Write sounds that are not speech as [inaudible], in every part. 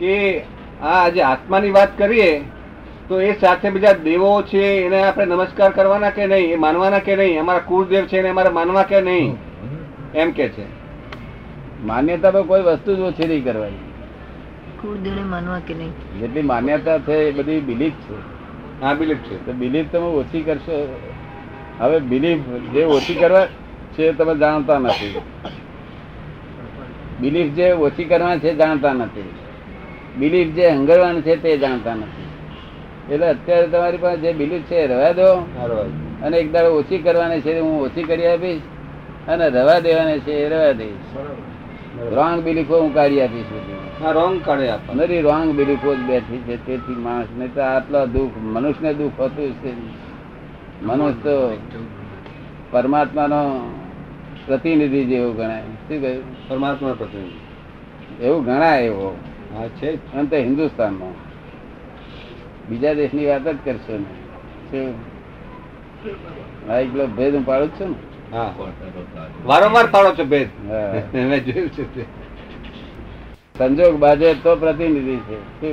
કે આ આજે આત્માની વાત કરીએ તો એ સાથે બીજા દેવો છે એને આપણે નમસ્કાર કરવાના કે નહીં એ માનવાના કે નહીં અમારા કુળદેવ છે એને અમારે માનવા કે નહીં? એમ કે છે. માન્યતામાં કોઈ વસ્તુ જ ઓછી નહીં કરવાની. માનવા કે નહીં? જેટલી માન્યતા છે એ બધી બિલીફ છે. હા બિલીફ છે. તો બિલીફ તમે ઓછી કરશો. હવે બિલીફ જે ઓછી કરવા છે એ તમે જાણતા નથી. બિલીફ જે ઓછી કરવાની છે જાણતા નથી. બિલીફ જે હંગરવાનું છે તે જાણતા નથી. એટલે અત્યારે તમારી પાસે જે બિલીફ છે એ રહેવા દો. અને એક દાડો ઓછી કરવાની છે હું ઓછી કરી આપીશ અને રવા દેવાની છે એ રવા દઈશ. રોંગ બિલીફો હું કાઢી આપીશ રોંગ કાઢી આપ નરી રોંગ બિલીફો જ બેઠી છે તેથી માણસ નહીં તો આટલા દુઃખ મનુષ્યને દુઃખ હતું છે. મનુષ્ય તો પરમાત્માનો પ્રતિનિધિ જેવું ગણાય. શું કહ્યું? પરમાત્મા પ્રતિનિધિ. એવું ગણાય એવો. હા છે જ. હિન્દુસ્તાનમાં. બીજા દેશની વાત જ કરશો ને. હા એકલો ભેદ હું પાડું છું ને. હા. વારંવાર પાડો છો ભેદ. મેં જોયું છે સંજોગ બાજે તો પ્રતિનિધિ છે.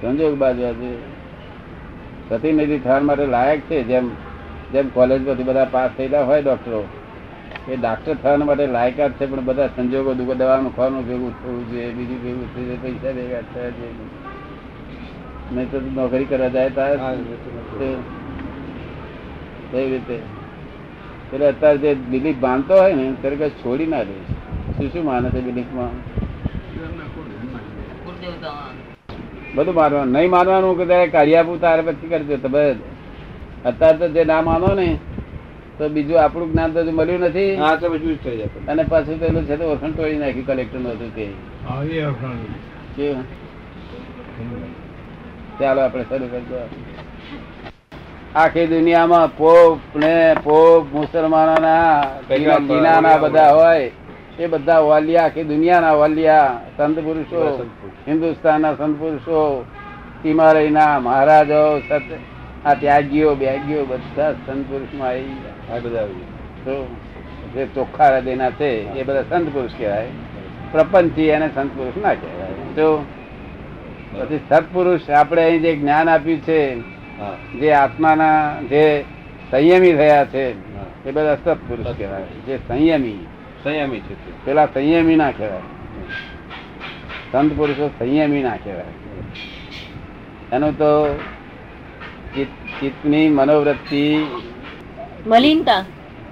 સંજોગ બાજુ પ્રતિનિધિ થવા માટે લાયક છે. જેમ જેમ કોલેજમાંથી બધા પાસ થયેલા હોય ડોક્ટરો એ ડાક્ટર થવા માટે લાયકાત છે પણ બધા સંજોગો દુઃખ દવાનું ખાવાનું ભેગું થવું જોઈએ બીજું ભેગું થઈ જાય પૈસા ભેગા થયા જોઈએ નહીં તો નોકરી કરવા જાય તારે એ તો રીતે. એટલે અત્યારે જે બિલીફ બાંધતો હોય ને ત્યારે કઈ છોડી ના દે. શું શું માને છે બિલીફમાં? બધું માનવાનું નહીં માનવાનું કે તારે કાઢી આપું તારે પછી કરજો તમે અત્યારે તો જે ના માનો ને તો બીજું આપણું જ્ઞાન તો મળ્યું નથી. હા તો બધું થઈ જાય અને પાછું પેલું છે તો ઓળખણ તોડી નાખ્યું કલેક્ટરનું હતું તે. ચાલો આપણે શરૂ કરજો આખી દુનિયામાં પોપ ને પોપ મુસલમાનોના બધા હોય એ બધા વાલિયા આખી દુનિયાના વાલિયા સંત પુરુષો. હિન્દુસ્તાનના સંત પુરુષો હિમાલયના મહારાજો સત આ ત્યાગીઓ બેગીઓ બધા સંત આવી આ બધા આવી જે ચોખ્ખા હૃદયના છે એ બધા સંત પુરુષ કહેવાય. પ્રપંચી એને સંત પુરુષ ના કહેવાય. તો પછી સત્પુરુષ આપણે અહીં જે જ્ઞાન આપ્યું છે જે આત્માના જે સંયમી થયા છે એ બધા સત્પુરુષ કહેવાય. જે સંયમી. સંયમી છે પેલા સંયમી ના કહેવાય. સંત પુરુષો સંયમી ના કહેવાય. એનું તો ચિત્તની મનોવૃત્તિ મલિનતા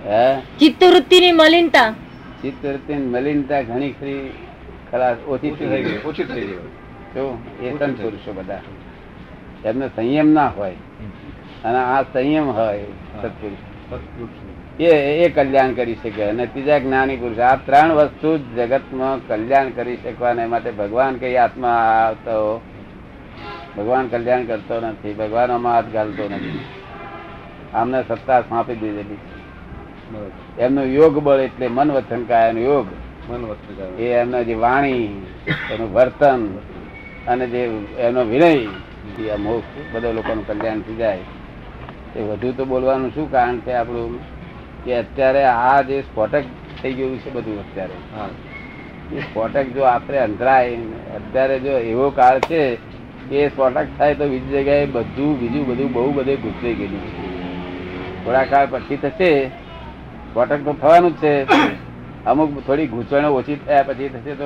હે ચિત્તવૃત્તિની મલિનતા ચિત્તવૃત્તિની મલિનતા ઘણી ખરી ખલાસ ઓછી થઈ ગઈ ઓછી થઈ ગઈ જો એ સંત પુરુષો બધા એમને સંયમ ના હોય અને આ સંયમ હોય સત્પુરુષ સત્પુરુષ. એ એ કલ્યાણ કરી શકે અને ત્રીજા જ્ઞાની પુરુષ આ ત્રણ વસ્તુ જગતમાં કલ્યાણ કરી શકવાને માટે ભગવાન કઈ આત્મા આવતો ભગવાન કલ્યાણ કરતો નથી ભગવાનોમાં હાથ ઘાલતો નથી. આમને સત્તા સોંપી દીધેલી. એમનો યોગ બળ એટલે મન વચન કાયાનો યોગ. એ એમનો જે વાણી એનું વર્તન અને જે એનો વિનય મોક્ષ બધા લોકોનું કલ્યાણ થઈ જાય. એ વધુ તો બોલવાનું શું કારણ છે આપણું? કે અત્યારે આ જે સ્ફોટક થઈ ગયું છે બધું અત્યારે. હા. એ સ્ફોટક જો આપણે અંતરાય અત્યારે જો એવો કાળ છે એ સ્ફોટક થાય તો બીજી જગ્યાએ બધું બીજું બધું બહુ બધે ગુજરી ગયેલું છે. થોડા કાળ પછી થશે સ્ફોટક તો થવાનું જ છે. અમુક થોડી ગૂંચવણો ઓછી થયા પછી થશે તો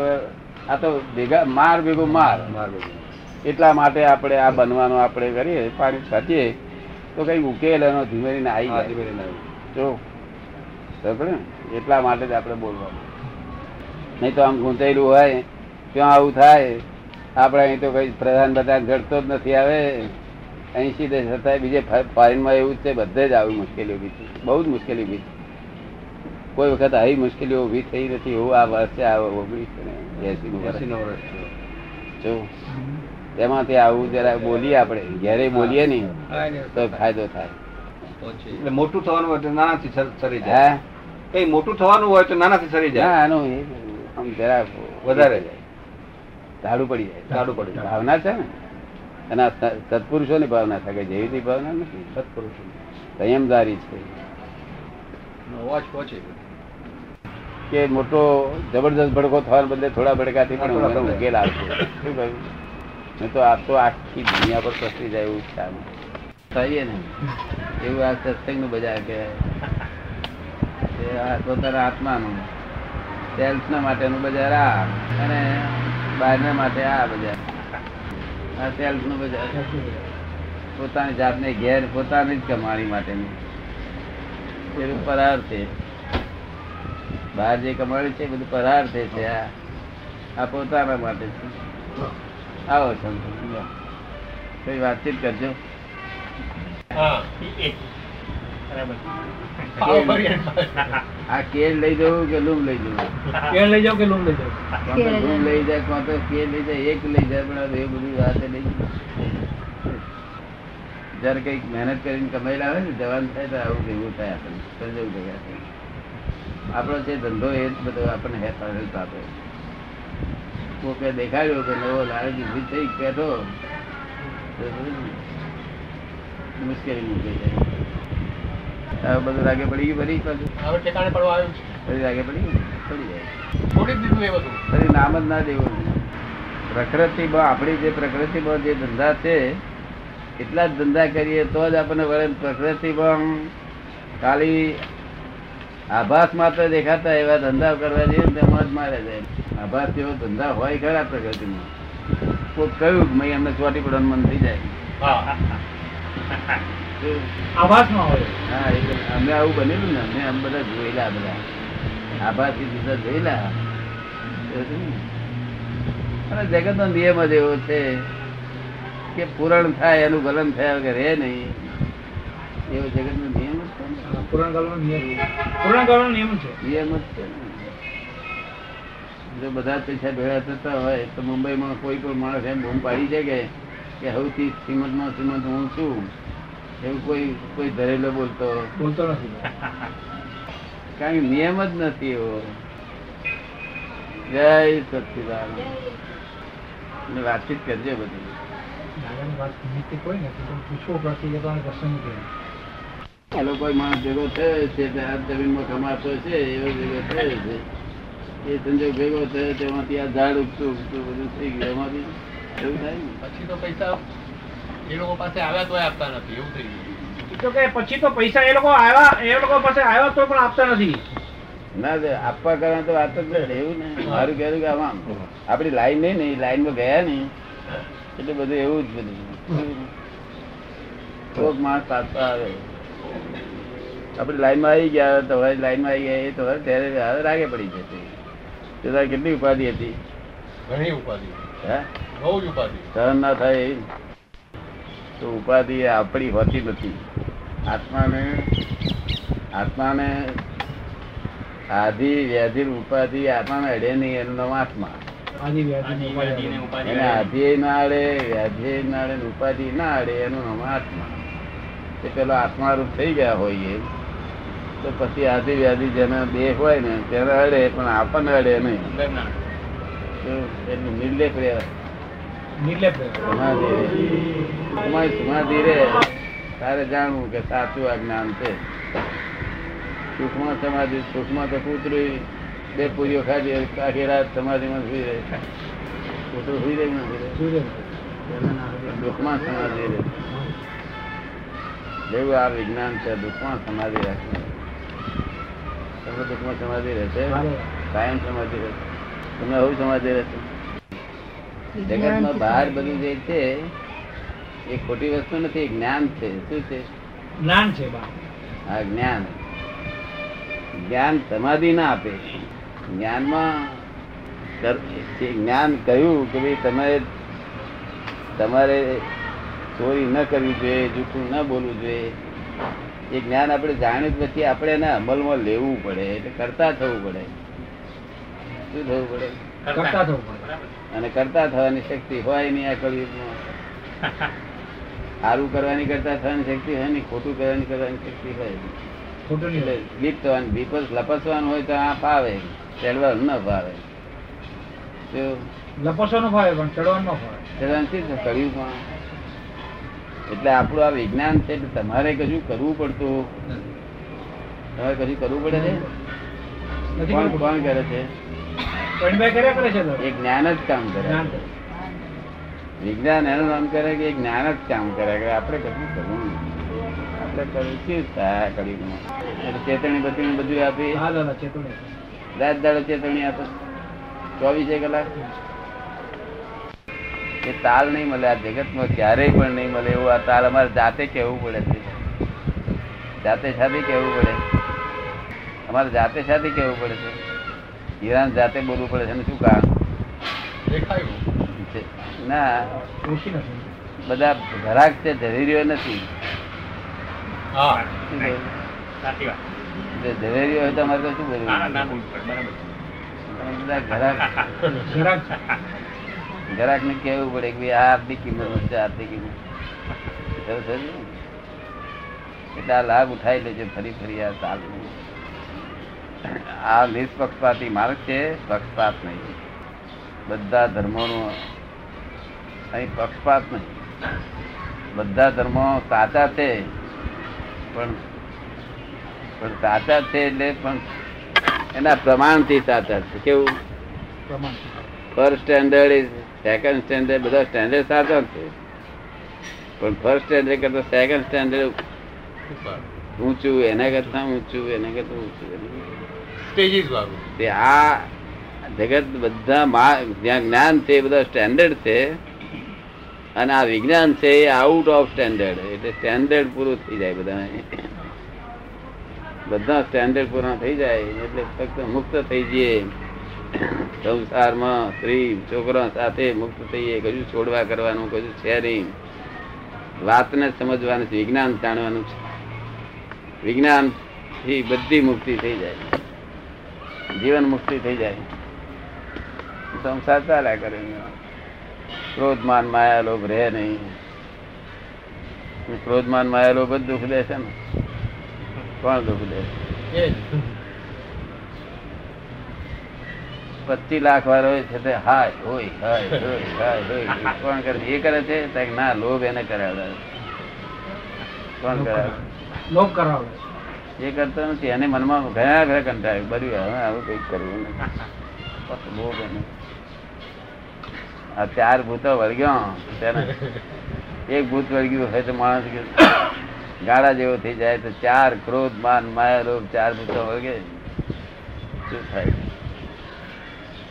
આ તો ભેગા માર ભેગો માર. માર ભેગો એટલા માટે આપણે આ બનવાનું આપણે કરીએ પાણી છાતીએ તો કઈ ઉકેલ એનો ધીમે ધીમે આવી ધીમે. જો? એટલા માટે જ આપણે બોલવાનું. નહીં તો આમ ગૂંચાયેલું હોય ત્યાં આવું થાય આપણે અહીં તો કઈ પ્રધાન બધા ઘટતો જ નથી. આવે અહીંથી દેશ છતાંય બીજે ફોરેનમાં એવું જ છે બધે જ આવી મુશ્કેલી ઊભી છે. બહુ જ મુશ્કેલી ઊભી છે. કોઈ વખત આવી મુશ્કેલીઓ ઊભી થઈ નથી. એવું આ વર્ષે આ ઓગણીસો ને એસી નું વર્ષ. જો એમાંથી આવું જરા બોલીએ આપણે. ઘેરે બોલીએ નહીં તો ફાયદો થાય. એટલે મોટું થવાનું હોય તો નાનાથી સરી હે જાય. કઈ મોટું થવાનું હોય તો નાનાથી સરી જાય. ના આનું આમ જરા વધારે. જાય ધાડું પડી જાય ધાડું પડી જાય. ભાવના છે ને? અને આ સ- સત્પુરુષોની ભાવના છે કે જેવી ભાવના નથી? સત્પુરુષો સંયમદારી છે. કે મોટો જબરદસ્ત ભડકો થવાને બદલે થોડા ભડકાથી પણ ઉકેલ આવશે. શું કહ્યું? મેં તો આ તો આખી દુનિયા પર પસરી જાય એવું છે આનું. થઈએ ને. એવું આ સત્સંગનું બજાર કહેવાય પોતાના આત્માનું. સેલ્સ ના માટેનું બજાર આ. અને બહારના માટે આ બધા. આ સેલ્સનું બધા. પોતાની જાતને ઘેર પોતાની જ કમાણી માટેની. એનું પરાર છે. બહાર જે કમાણી છે બધું પરાર્થે છે આ. આ પોતાના માટે છે. આવો સમજો કઈ વાતચીત કરજો. હા બરાબર. આ કેળ લઈ જવું કે લૂમ લઈ જવું? કેળ લઈ જાઓ કે લૂમ લઈ તો લૂમ લઈ જાય કોણ તો કેળ લઈ જાય એક લઈ જાય પણ એ બધી વાત લઈ જાય. જયારે કંઈક મહેનત કરીને કમાઈ લાવે ને જવાન થાય તો આવું એવું થાય આપણને સંજોગ ભેગા થાય આપણો જે ધંધો એ જ બધો આપણને હેલ્પ હેલ્પ આપે. કોકે દેખાડ્યો કે નવો લાલ ઊભી થઈ બેઠો. તો મુશ્કેલી મૂકી જાય હવે બધું લાગે પડી ગયું ફરી પાછું. હવે ઠેકાણે પડવા આવ્યું છે. લાગે પડી? પડી જાય. છોડી દીધું એ બધું. ફરી નામ જ ના દેવું. પ્રકૃતિ આપણી જે પ્રકૃતિ જે ધંધા છે એટલા જ ધંધા કરીએ તો જ આપણને વળે. પ્રકૃતિ ખાલી આભાસ માત્ર દેખાતા એવા ધંધા કરવા જઈએ તેમાં જ મારે જાય. આભાસ જેવો ધંધા હોય ખરા પ્રકૃતિમાં. કોઈ કહ્યું મેં એમને ચોટી પડવાનું મન થઈ જાય? આભાસમાં હોય. હા અમે આવું બનેલું ને અમે આમ બધા જોયેલા બધા. આભાસી બધા જોયેલા. અને જગત નો નિયમ જ એવો છે કે પૂરણ થાય એનું ગલન થયા વગર રહે નહીં. એવો જગત નો નિયમ જ છે નિયમ નિયમ છે. નિયમ જ છે જો બધા પૈસા ભેળા થતા હોય તો મુંબઈમાં કોઈ પણ માણસ એમ બૂમ પાડી છે કે કે સૌથી શ્રીમંતમાં શ્રીમંત હું છું. એવું કોઈ કોઈ ધરેલો બોલતો બોલતો નથી. કારણ કે નિયમ જ નથી એવો. જય સચિદાન વાતચીત કરજે બધી. કોઈ માણસ ભેગો થયો છે આ જમીનમાં કમાતો છે એવો ભેગો થયો છે. એ સંજોગ ભેગો થયો તેમાંથી આ ઝાડ ઉગતું ઉગતું બધું થઈ ગયું. એમાંથી એવું થાય ને. પછી તો પૈસા એ લોકો પાસે આવ્યા તોય આપતા નથી એવું થઈ ગયું. તો કે પછી તો પૈસા એ લોકો આવ્યા એ લોકો પાસે આવ્યા તો પણ આપતા નથી. ના આપવા કરવાનું તો વાત જ એવું ને મારું કહેવું કે આમાં આપડી લાઈન નહીં ને લાઈનમાં ગયા નહીં. એટલે બધું એવું જ બધું. કોક માણસ પાછો આવે. આપડી લાઈનમાં આવી ગયા તમારી હવે લાઈનમાં આવી ગયા એ તો ત્યારે રાગે પડી જશે તે તારે કેટલી ઉપાધિ હતી? ઘણી ઉપાધિ હે? બહુ જ ઉપાધિ સહન ના થાય એ. તો ઉપાધિ આપણી હોતી નથી. આત્માને આત્માને આધિ વ્યાધિ ઉપાધિ આત્માને અડે નહીં એનું નામ આત્મા. એને આધિ ના અડે વ્યાધિ ના અડે ઉપાધિ ના અડે એનું નામ આત્મા. તે પેલો આત્મા રૂપ થઈ ગયા હોઈએ તો પછી આધિ વ્યાધિ જેના દેહ હોય ને તેને અડે પણ આપણને અડે નહીં. અંદર નિર્લેખ તો તમારી સમાધિ. રે. તારે જાણવું કે સાચું આ જ્ઞાન છે. સુખમાં સમાધિ સુખમાં તો કૂતરું બે પૂરીઓ ખાધી આખી રાત સમાધિમાં સુઈ રહે. કૂતરું સુઈ રહે? દુઃખમાં સમાધિ રહે જેવું આ વિજ્ઞાન છે દુઃખમાં સમાધિ રાખે. તમને દુઃખમાં સમાધિ રહેશે? કાયમ સમાધિ રહેશે. તમને હવે સમાધિ રહેશે? જગતમાં બહાર બધું જે છે એ ખોટી વસ્તુ નથી જ્ઞાન છે. શું છે? જ્ઞાન છે હા આ જ્ઞાન. જ્ઞાન સમાધિ ના આપે. જ્ઞાનમાં જ્ઞાન કહ્યું કે ભાઈ તમે તમારે ચોરી ન કરવી જોઈએ જૂઠું ન બોલવું જોઈએ એ જ્ઞાન આપણે જાણ્યું પછી આપણે એને અમલમાં લેવું પડે. એટલે કરતા થવું પડે. શું થવું પડે? કરતા થવું પડે. અને કરતા થવાની શક્તિ હોય નહીં આ કળિયુગમાં. સારું કરવાની કરતા થવાની શક્તિ હોય નહીં ખોટું કરવાની કરવાની શક્તિ હોય ખોટું ગીત થવાની લપસવાનું હોય તો આ ફાવે. ચડવાનું ન ફાવે. લપસવાનું ફાવે પણ ચડવાનું ચડવાનું શું છે કળિયુગમાં. એટલે આપણું આ વિજ્ઞાન છે એટલે તમારે કશું કરવું પડતું. તમારે કશું કરવું પડે છે? કોણ કોણ કરે છે? એ જ્ઞાન જ કામ કરે. વિજ્ઞાન એનું નામ કરે કે જ્ઞાન જ કામ કરે. કે આપણે કશું કરવું આપણે કરવું શું થાય? એટલે ચેતવણી બતવણી બધું આપી રાત દાડો ચેતવણી આપે. ચોવીસે કલાક? એ તાલ નહીં મળે આ જગતમાં ક્યારેય પણ નહીં મળે. એવું આ તાલ અમારે જાતે કહેવું પડે છે. જાતે સાથે કહેવું પડે. અમારે જાતે સાથે કહેવું પડે છે. હીરાન જાતે બોલવું પડે છે શું કામ ના. બધા ઘરાક છે ઝવેરીઓ નથી. ઝવેરીઓ હોય તો અમારે તો શું બોલવું? બધા ઘરાક ઘરાક ને કેવું પડે કે ભાઈ આ આટલી કિંમત છે આટલી કિંમત? એટલે આ લાભ ઉઠાવી લેજો ફરી ફરી આ સાલ આ નિષ્પક્ષપાતી માર્ગ છે પક્ષપાત નહીં. બધા ધર્મોનું અહીં પક્ષપાત નહીં. બધા ધર્મો સાચા છે પણ પણ સાચા છે એટલે પણ એના પ્રમાણથી સાચા છે. કેવું? First standard is second standard બધા સ્ટેન્ડર્ડ સાચા છે. પણ ફર્સ્ટ સ્ટેન્ડર્ડ કરતા સેકન્ડ સ્ટેન્ડર્ડ ઊંચું એના કરતા ઊંચું એના કરતા ઊંચું. સ્ટેજીસ વાળું. તે આ જગત બધા જ્યાં જ્ઞાન છે બધા સ્ટેન્ડર્ડ છે. અને આ વિજ્ઞાન છે એ આઉટ ઓફ સ્ટેન્ડર્ડ એટલે સ્ટેન્ડર્ડ પૂરું થઈ જાય બધા બધા સ્ટેન્ડર્ડ પૂરા થઈ જાય એટલે ફક્ત મુક્ત થઈ જઈએ. સંસારમાં સ્ત્રી, છોકરા સાથે મુક્ત થઈએ, કશું છોડવા કરવાનું, કશું છે નહીં વાતને સમજવાનું છે, વિજ્ઞાન જાણવાનું છે. વિજ્ઞાનથી બધી મુક્તિ થઈ જાય. જીવન મુક્તિ થઈ જાય સંસાર ચાલ્યા કરે ક્રોધ માન માયા લોભ રહે નહીં ક્રોધ માન માયા લોભ જ દુઃખ દે છે ને કોણ દુઃખ દે એ જ. પચીસ લાખ વાળો હોય છે તે હાય હોય હાય હોય હાય હોય કોણ કરે છે? એ કરે છે તો કે ના લોભ એને કરાવે કોણ કરાવે લોક કરાવે એ કરતો નથી એને મનમાં ઘણા ઘણા કંટાળ્યું બર્યું હવે આવું કંઈક કરવું બહુ ગમે. આ ચાર ભૂતો વળગ્યો. તેને એક ભૂત વળગ્યું હોય તો માણસ ગાળા જેવો થઈ જાય તો ચાર ક્રોધ માન માયા રોગ ચાર ભૂતો વળગે. શું થાય?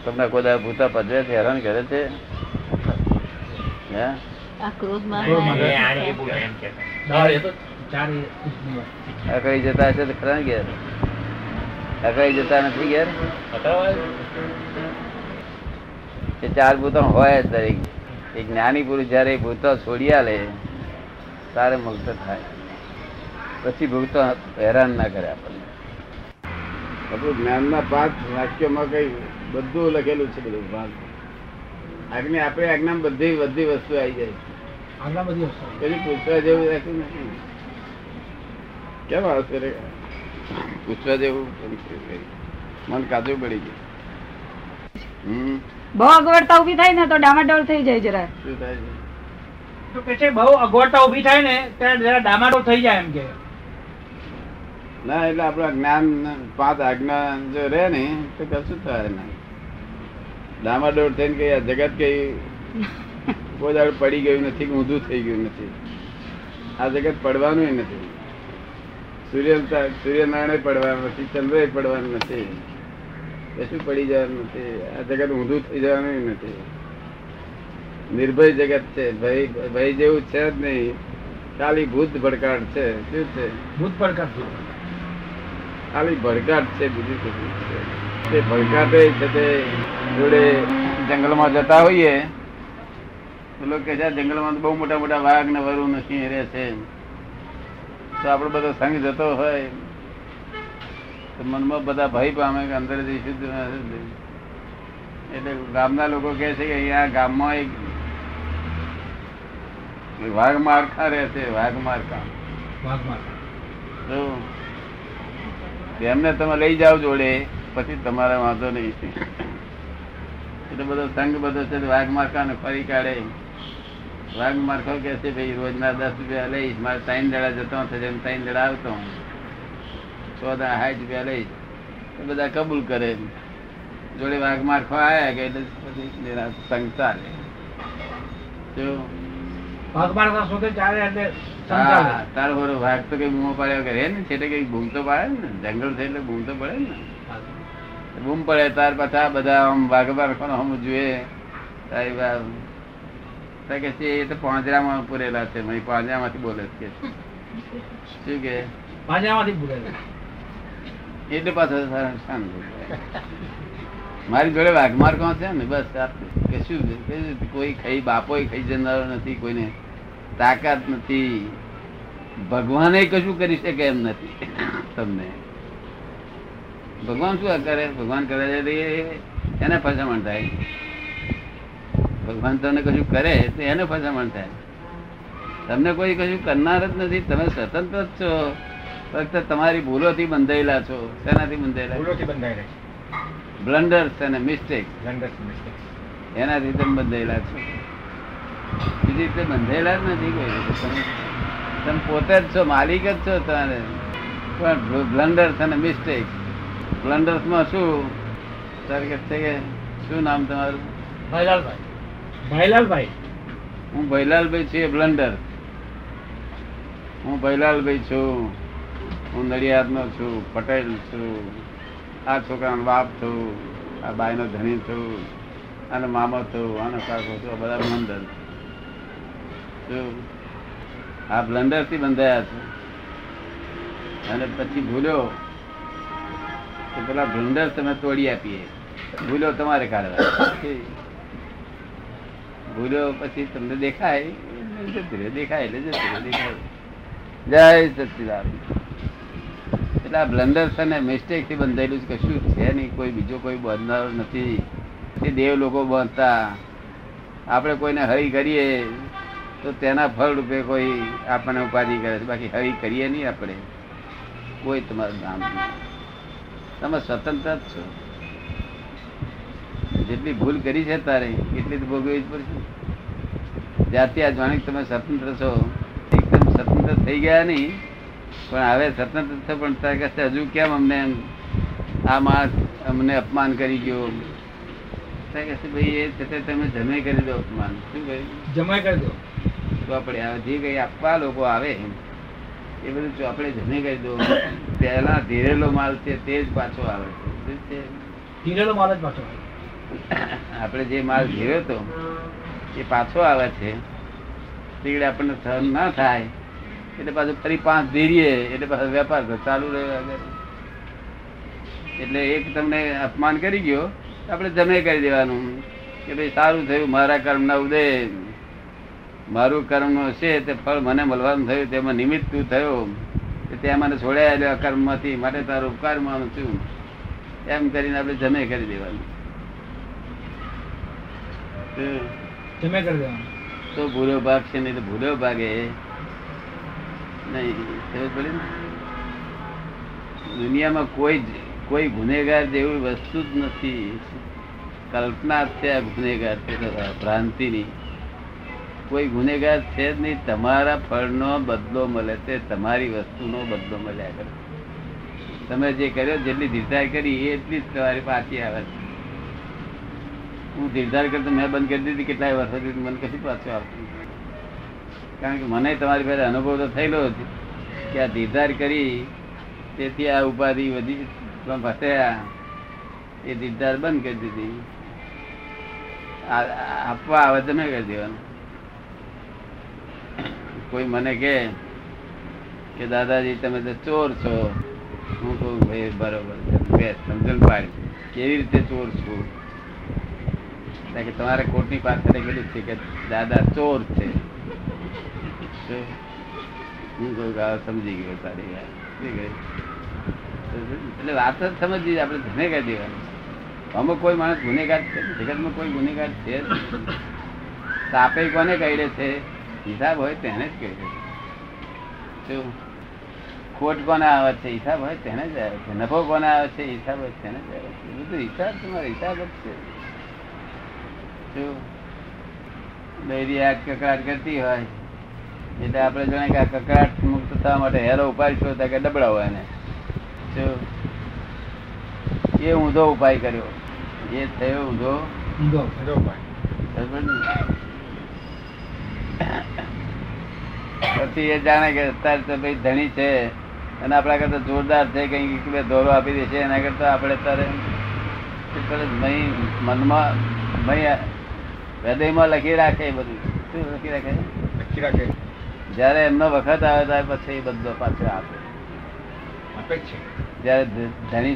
તમને કોઈ ભૂતો પધરે છે હેરાન કરે છે? હે? આ ક્રોધમાં ક્રોધમાં. અકળી જતા હશે તો ખરા ને અકળી જતા નથી ઘેર? એ ચાર ભૂતો હોય જ દરેક. એ જ્ઞાની પુરુષ જયારે ભૂતો છોડી આલે તારે મુક્ત થાય. પછી ભૂતો હેરાન ના કરે આપણને. આપણું જ્ઞાનના પાંચ વાક્યમાં કઈ બધું લખેલું છે બધું ભાગ. આજ્ઞા આપણે આજ્ઞા બધી બધી વસ્તુ આવી જાય આજ્ઞા બધી વસ્તુ કદી પૂછવા જેવું રાખ્યું નથી. કેમ આવશે રે? પૂછવા જેવું મન કાચું પડી ગયું બહુ અગવડતા ઊભી થાય ને તો ડામાડોળ થઈ જાય જરા શું થાય છે? તો કે છે બહુ અગવડતા ઊભી થાય ને ત્યારે જરા ડામાડોળ થઈ જાય એમ કે. ના એટલે આપણા જ્ઞાન પાંચ આજ્ઞા જો રહે ને તો કશું થાય ના ડામાડોળ થઈને કઈ આ જગત કઈ કોઈ દાડ પડી ગયું નથી કે ઊંધું થઈ ગયું નથી. આ જગત પડવાનું નથી. સૂર્ય સૂર્યનારાયણ પડવાનું નથી ચંદ્ર પડવાનું નથી. કશું પડી જવાનું નથી. આ જગત ઊંધું થઈ જવાનું નથી. નિર્ભય જગત છે. ભય ભય જેવું છે જ નહીં. ખાલી ભૂત ભડકાટ છે. શું છે? ભૂત ભડકાટ ખાલી ભડકાટ છે બીજું કશું છે? તે ભડકાટે છે તે જોડે જંગલમાં જતા હોઈએ. લોકો કે છે જંગલમાં બહુ મોટા મોટા વાઘ ને વરુ ને સિંહ રહે છે. તો આપણો બધો સંગ જતો હોય. તો મનમાં બધા ભય પામે કે અંદર જઈશું શુદ્ધ એટલે ગામના લોકો કહે છે કે અહીંયા ગામમાં એક વાઘ મારખા રહે છે વાઘ મારખા. એમને તમે લઈ જાઓ જોડે પછી તમારે વાંધો નહીં. એટલે બધો સંઘ બધો છે વાઘ માર્કા ને ફરી કાઢે. વાઘ મારખો કે છે ભાઈ રોજના દસ રૂપિયા લઈશ મારે ત્રણ દડા જતો થશે ત્રણ દડા આવતો છ દડા સાઠ રૂપિયા લઈશ. એ બધા કબૂલ કરે જોડે વાઘ મારખો આયા કે એટલે પછી સંગ ચાલે. હા, તારો વાઘ તો કઈ બૂમો પાડ્યા કરે ને છેટે કઈ બૂમ તો પાડે ને જંગલ છે એટલે બૂમ તો પડે ને. બૂમ પડે ત્યાર પછી બધા આમ વાઘ મારખો હમ જોઈએ તારી કે છે એ તો પાંજરામાં પૂરેલા છે મય પાંજરામાંથી બોલે છે કે શું કે? પાંજરામાંથી પૂરેલા. એટલે પાછો શાંત મારી જોડે વાઘમાર કોણ છે ને? બસ કે શું કોઈ ખાઈ બાપોય ખાઈ જનારો નથી કોઈને તાકાત નથી. ભગવાને કશું કરી શકે એમ નથી તમને. ભગવાન શું કરે? ભગવાન કરે છે એને ફસામણ થાય. ભગવાન તમને કશું કરે તો એને ફસામણ થાય. તમને કોઈ કશું કરનાર જ નથી તમે સ્વતંત્ર જ છો. ફક્ત તમારી ભૂલોથી બંધાયેલા છો. શેનાથી બંધાયેલા? ભૂલોથી બંધાયેલા બ્લન્ડર્સ અને મિસ્ટેક રહી એનાથી તમે બંધાયેલા છો. બીજી રીતે બંધાયેલા જ નથી કોઈ રીતે. તમે તમે પોતે જ છો માલિક જ છો તમારે. પણ બ્લન્ડર્સ અને મિસ્ટેક બ્લન્ડર્સમાં શું? સર કે છે કે શું નામ તમારું? ભાઈલાલભાઈ. ભાઈલાલભાઈ હું ભૈલાલભાઈ છું બ્લન્ડર હું ભૈલાલભાઈ છું. હું નડિયાદનો છું પટેલ છું. આ છોકરાનો બાપ છું આ બાયનો ધણી છું અને મામો છું આનો કાકો છું આ બધા બ્લન્ડર આ બ્લન્ડરથી બંધાયા છે. અને પછી ભૂલ્યો તો પેલા બ્લન્ડર તમે તોડી આપીએ. ભૂલ્યો તમારે કાઢવા ભૂલ્યો પછી તમને દેખાય જતું રહે. દેખાય, એટલે જતું. દેખાય. જય સચિદાન એટલે આ બ્લન્ડર્સ અને મિસ્ટેકથી બંધાયેલું છે કશું છે નહીં. કોઈ બીજો કોઈ બંધારો નથી. તે દેવ લોકો બાંધતા આપણે કોઈને હરી કરીએ, તો તેના ફળ રૂપે કોઈ આપણને ઉપાધિ કરે છે. બાકી હરી કરીએ નહીં આપણે. કોઈ તમારું નામ નહીં. તમે સ્વતંત્ર જ છો. જેટલી ભૂલ કરી છે તારે એટલી તો ભોગવવી જ પડશે. જ્યાંથી આ જાણી તમે સ્વતંત્ર છો. એકદમ સ્વતંત્ર થઈ ગયા નહીં પણ હવે સ્વતંત્ર છો પણ તારે કહેશે હજુ કેમ અમને આ માણસ અમને અપમાન કરી ગયો? તારે કહેશે ભાઈ એ છતાં તમે જમે કરી દો અપમાન. શું કહ્યું જમાઈ કરી દો. ચોપડે આવે જે કંઈ આપવા લોકો આવે એ બધું ચોપડે જમે કરી દો. પહેલા ધીરેલો માલ છે તે જ પાછો આવે છે. છે? ધીરેલો માલ જ પાછો આવે. આપણે જે માલ ઘેર્યો હતો, એ પાછો આવે છે. તીકડે આપણને સહન ના થાય. એટલે પાછું ફરી પાંચ ધીરીએ એટલે પાછો વેપાર ચાલુ રહ્યો એટલે એક તમને અપમાન કરી ગયો આપણે જમે કરી દેવાનું. કે ભાઈ, સારું થયું, મારા કર્મના ઉદય. મારું કર્મ છે, તે ફળ મને મળવાનું થયું, તેમાં નિમિત્ત તું થયો. ત્યાં મને છોડ્યા કર્મમાંથી, માટે તારો ઉપકાર માનું છું. એમ કરીને આપણે જમે કરી દેવાનું. જમે કરી દેવાનું. તો ભૂલો ભાગ છે નહીં તો ભૂલો ભાગે. નહીં સમજ પડી ને? દુનિયામાં કોઈ કોઈ ગુનેગાર જેવી વસ્તુ જ નથી. કલ્પના છે આ ગુનેગાર છે ભ્રાંતિની. કોઈ ગુનેગાર છે જ નહીં તમારા ફળનો બદલો મળે છે તમારી વસ્તુનો બદલો મળ્યા કરે તમે જે કર્યો જેટલી ધીરતા કરી એટલી જ તમારી પાછી આવે છે. હું ધીરધાર કરતો મેં બંધ કરી દીધી, કેટલાય વર્ષોથી મને કશું પાછું આવતું કારણ કે મને તમારી પાસે અનુભવ તો થયેલો જ કે આ ધીરધાર કરી, તેથી આ ઉપાધિ વધી ફસાયા એ ધીરધાર બંધ કરી દીધી. આપવા આવે તમે કરી દેવાનું. કોઈ મને કે કે, દાદાજી, તમે તો ચોર છો. હું કહું, ભાઈ, બરોબર સમજણ પાડી. કેવી રીતે ચોર છું? કે તમારે કોર્ટની પાસે કીધું છે કે દાદા ચોર છે. હું કહું સમજી ગયો તારી વાત. એટલે વાત જ સમજી આપણે ગુનેગાર દેવાનું અમુક કોઈ માણસ ગુનેગાર છે? જગતમાં કોઈ ગુનેગાર છે સાપે કોને કહી છે? હિસાબ હોય તેને જ કહી શું? ખોટ કોને આવે છે? હિસાબ હોય તેને જ આવે છે. નફો કોને આવે છે? હિસાબ હોય તેને જ આવે છે. બધું હિસાબ, તમારો હિસાબ જ છે. ડેરી આ કકડાટ કરતી હોય. એટલે આપણે જાણે કે આ કકડાટ મુક્ત થવા માટે હેરો ઉપાડીશું તો કે ડબડાવો એને. શું? એ ઊંધો ઉપાય કર્યો. એ થયો ઊંધો. બરાબર પછી એ જાણે કે અત્યારે તો ભાઈ ધણી છે અને આપણા કરતા જોરદાર છે કંઈક બે દોરો આપી દેશે. એના કરતા આપણે તારે મનમાં મય હૃદયમાં લખી રાખે એ બધું. શું લખી રાખે? રાખે. જયારે એમનો વખત આવે ત્યારે પછી એ બધો પાછો આપે. જયારે ધણી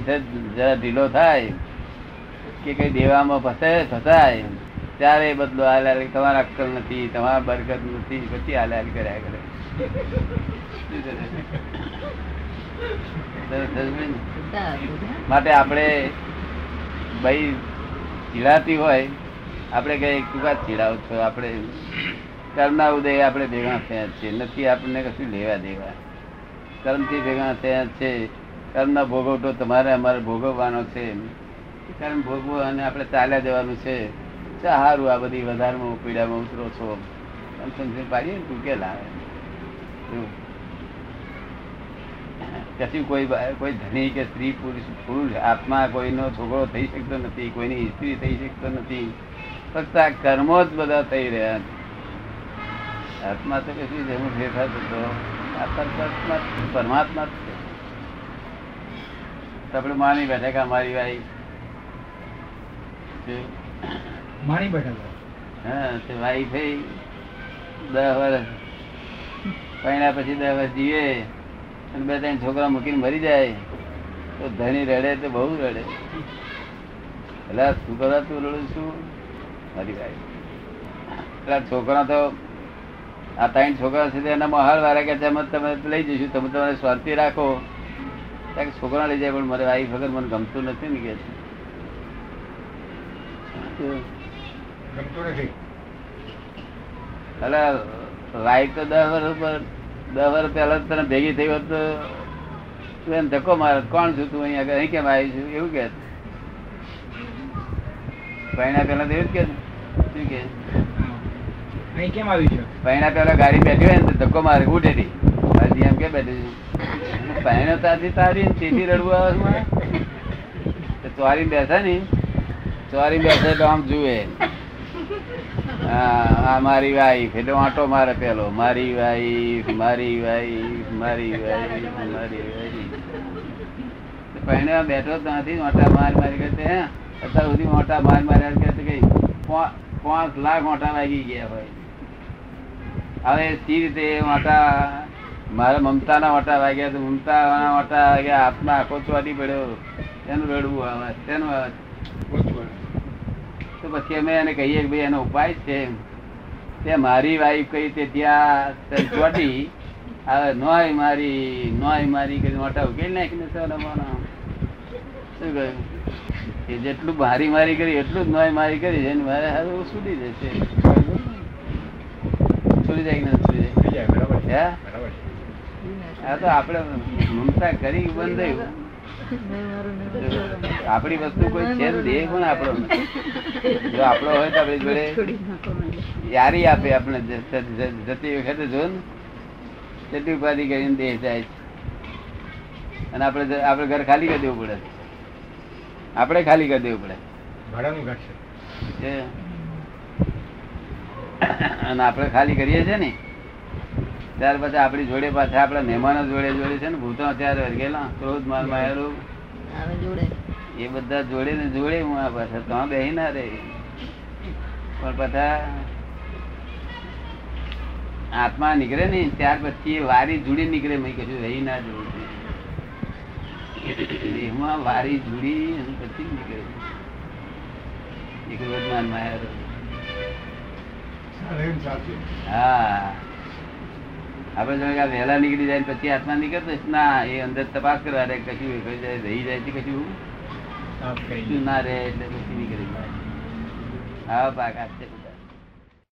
જયારે ઢીલો થાય કે કઈ દેવામાં ફસાય ફસાય ત્યારે એ બદલો હાલ તમારા અક્કલ નથી તમારા બરકત નથી પછી હાલ હાલ કર્યા કરે? [laughs] માટે આપણે ભાઈ ઢીલાતી હોય આપણે કઈ તું કા ચીડાવ છો? આપણે કર્મના ઉદય આપણે ભેગા થયા છે નથી આપણને કશું લેવા દેવા. કર્મથી ભેગા થયા છે. કર્મનો ભોગવટો તમારે અમારે ભોગવવાનો છે. કર્મ ભોગવો અને આપણે ચાલ્યા જવાનું છે. સારું આ બધી વધારમાં પીડામાં ઉતરો છો. એમ સમજી પાડીએ ને તું કે લાવે. કશું કોઈ કોઈ ધણી કે સ્ત્રી પુરુષ પુરુષ, આત્મા કોઈનો છોકરો થઈ શકતો નથી, કોઈની સ્ત્રી થઈ શકતો નથી. ફક્ત આ કર્મો જ બધા થઈ રહ્યા છે. આત્મા તો કશું જેવું ફેરફાર થતો આ પરમાત્મા જ- છે આપણે માની બેઠા કે અમારી વાઈ માની બેઠા હા તે વાઈ થઈ. દસ વર્ષ. પૈણા પછી દસ વર્ષ જીવે. અને બે ત્રણ છોકરા મૂકીને મરી જાય. તો ધણી રડે તો બહુ રડે. એટલે શું કરવા તું રડું છું? પેલા છોકરા તો આ ત્રણ છોકરા છે એના મહાલ વાળા કે છે તમે લઈ જઈશું તમે તમારે શાંતિ રાખો. છોકરા લઈ જાય પણ મારે વાઈફ વગર મને ગમતું નથી ને કે છે. એટલે વાઈફ તો દસ વર્ષ ઉપર દસ વર્ષ પહેલા તને ભેગી થઈ હોત તો તું એને ધક્કો મારે કોણ છું તું અહીંયા? અહીં કેમ આવી છું? એવું કે પૈણા પેલા તો એવું જ કે શું કે અહીં કેમ છે? ગાડી બેઠી હોય ને ધક્કો મારે ઉઠેથી મારી એમ કે બેઠી પૈણા તારી તારી તેથી રડવું આવે તો ચોરી બેસે ને. ચોરી બેસે તો આમ જુએ. હા મારી વાઈફ એટલે આંટો મારે પેલો. મારી વાઈફ મારી વાઈફ મારી વાઈફ મારી વાઈફ પહેણ્યા બેઠો ત્યાંથી મારી માર મારી કરતે હે? અત્યાર સુધી મોટા માર માર્યા કે કઈ પાંચ લાખ મોટા લાગી ગયા હોય. હવે સી રીતે મોટા, મારા મમતાના મોટા વાગ્યા તો મમતાના મોટા વાગ્યા હાથમાં આખો ચોટી પડ્યો. એનું રડવું આવે તેનું તો પછી અમે એને કહીએ કે ભાઈ એનો ઉપાય છે તે મારી વાઈફ કઈ તે ત્યાં ચોટી હવે નોય મારી નોય મારી, કઈ મોટા ઉકેલ નાખીને સર શું કહ્યું? કે જેટલું મારી મારી કરી એટલું જ નોય મારી કરી છે. મારે હારું છૂટી જશે છૂટી જાય કે છૂટી જાય? હા? તો આપણે મમતા કરી બંધ થયું આપણી વસ્તુ કોઈ છે દેહ પણ આપણો? જો આપણો હોય તો આપણી જોડે યારી આપે આપણે જતી વખતે જો ને તેટલી ઉપાધિ કરીને દેહ જાય અને આપણે આપણે ઘર ખાલી કરી દેવું પડે. આપણે ખાલી કરી દેવું પડે. ભાડાનું અને આપણે ખાલી કરીએ છીએ ને. ત્યાર પછી આપણી જોડે પાછા આપણા મહેમાનો જોડે જોડે છે ને ભૂતો અત્યારે વર્ગેલા ક્રોધ માલ માયેલું જોડે. એ બધા જોડે ને જોડે હું આ પાછા તો બેહી ના રે. પણ પાછા આત્મા નીકળે ને ત્યાર પછી એ વારી જુડી નીકળે. મેં કશું રહી ના જવું દેહમાં વારી જુડી અને પછી નીકળે. એ જ્ઞાન માયા હા. આપડે જો વહેલા નીકળી જાય પછી આત્મા નીકળતો? ના એ અંદર તપાસ કરવા રે કશું રહી જાય રહી જાય છે કશું. ના રે એટલે પછી નીકળી જાય. હા પાક છે.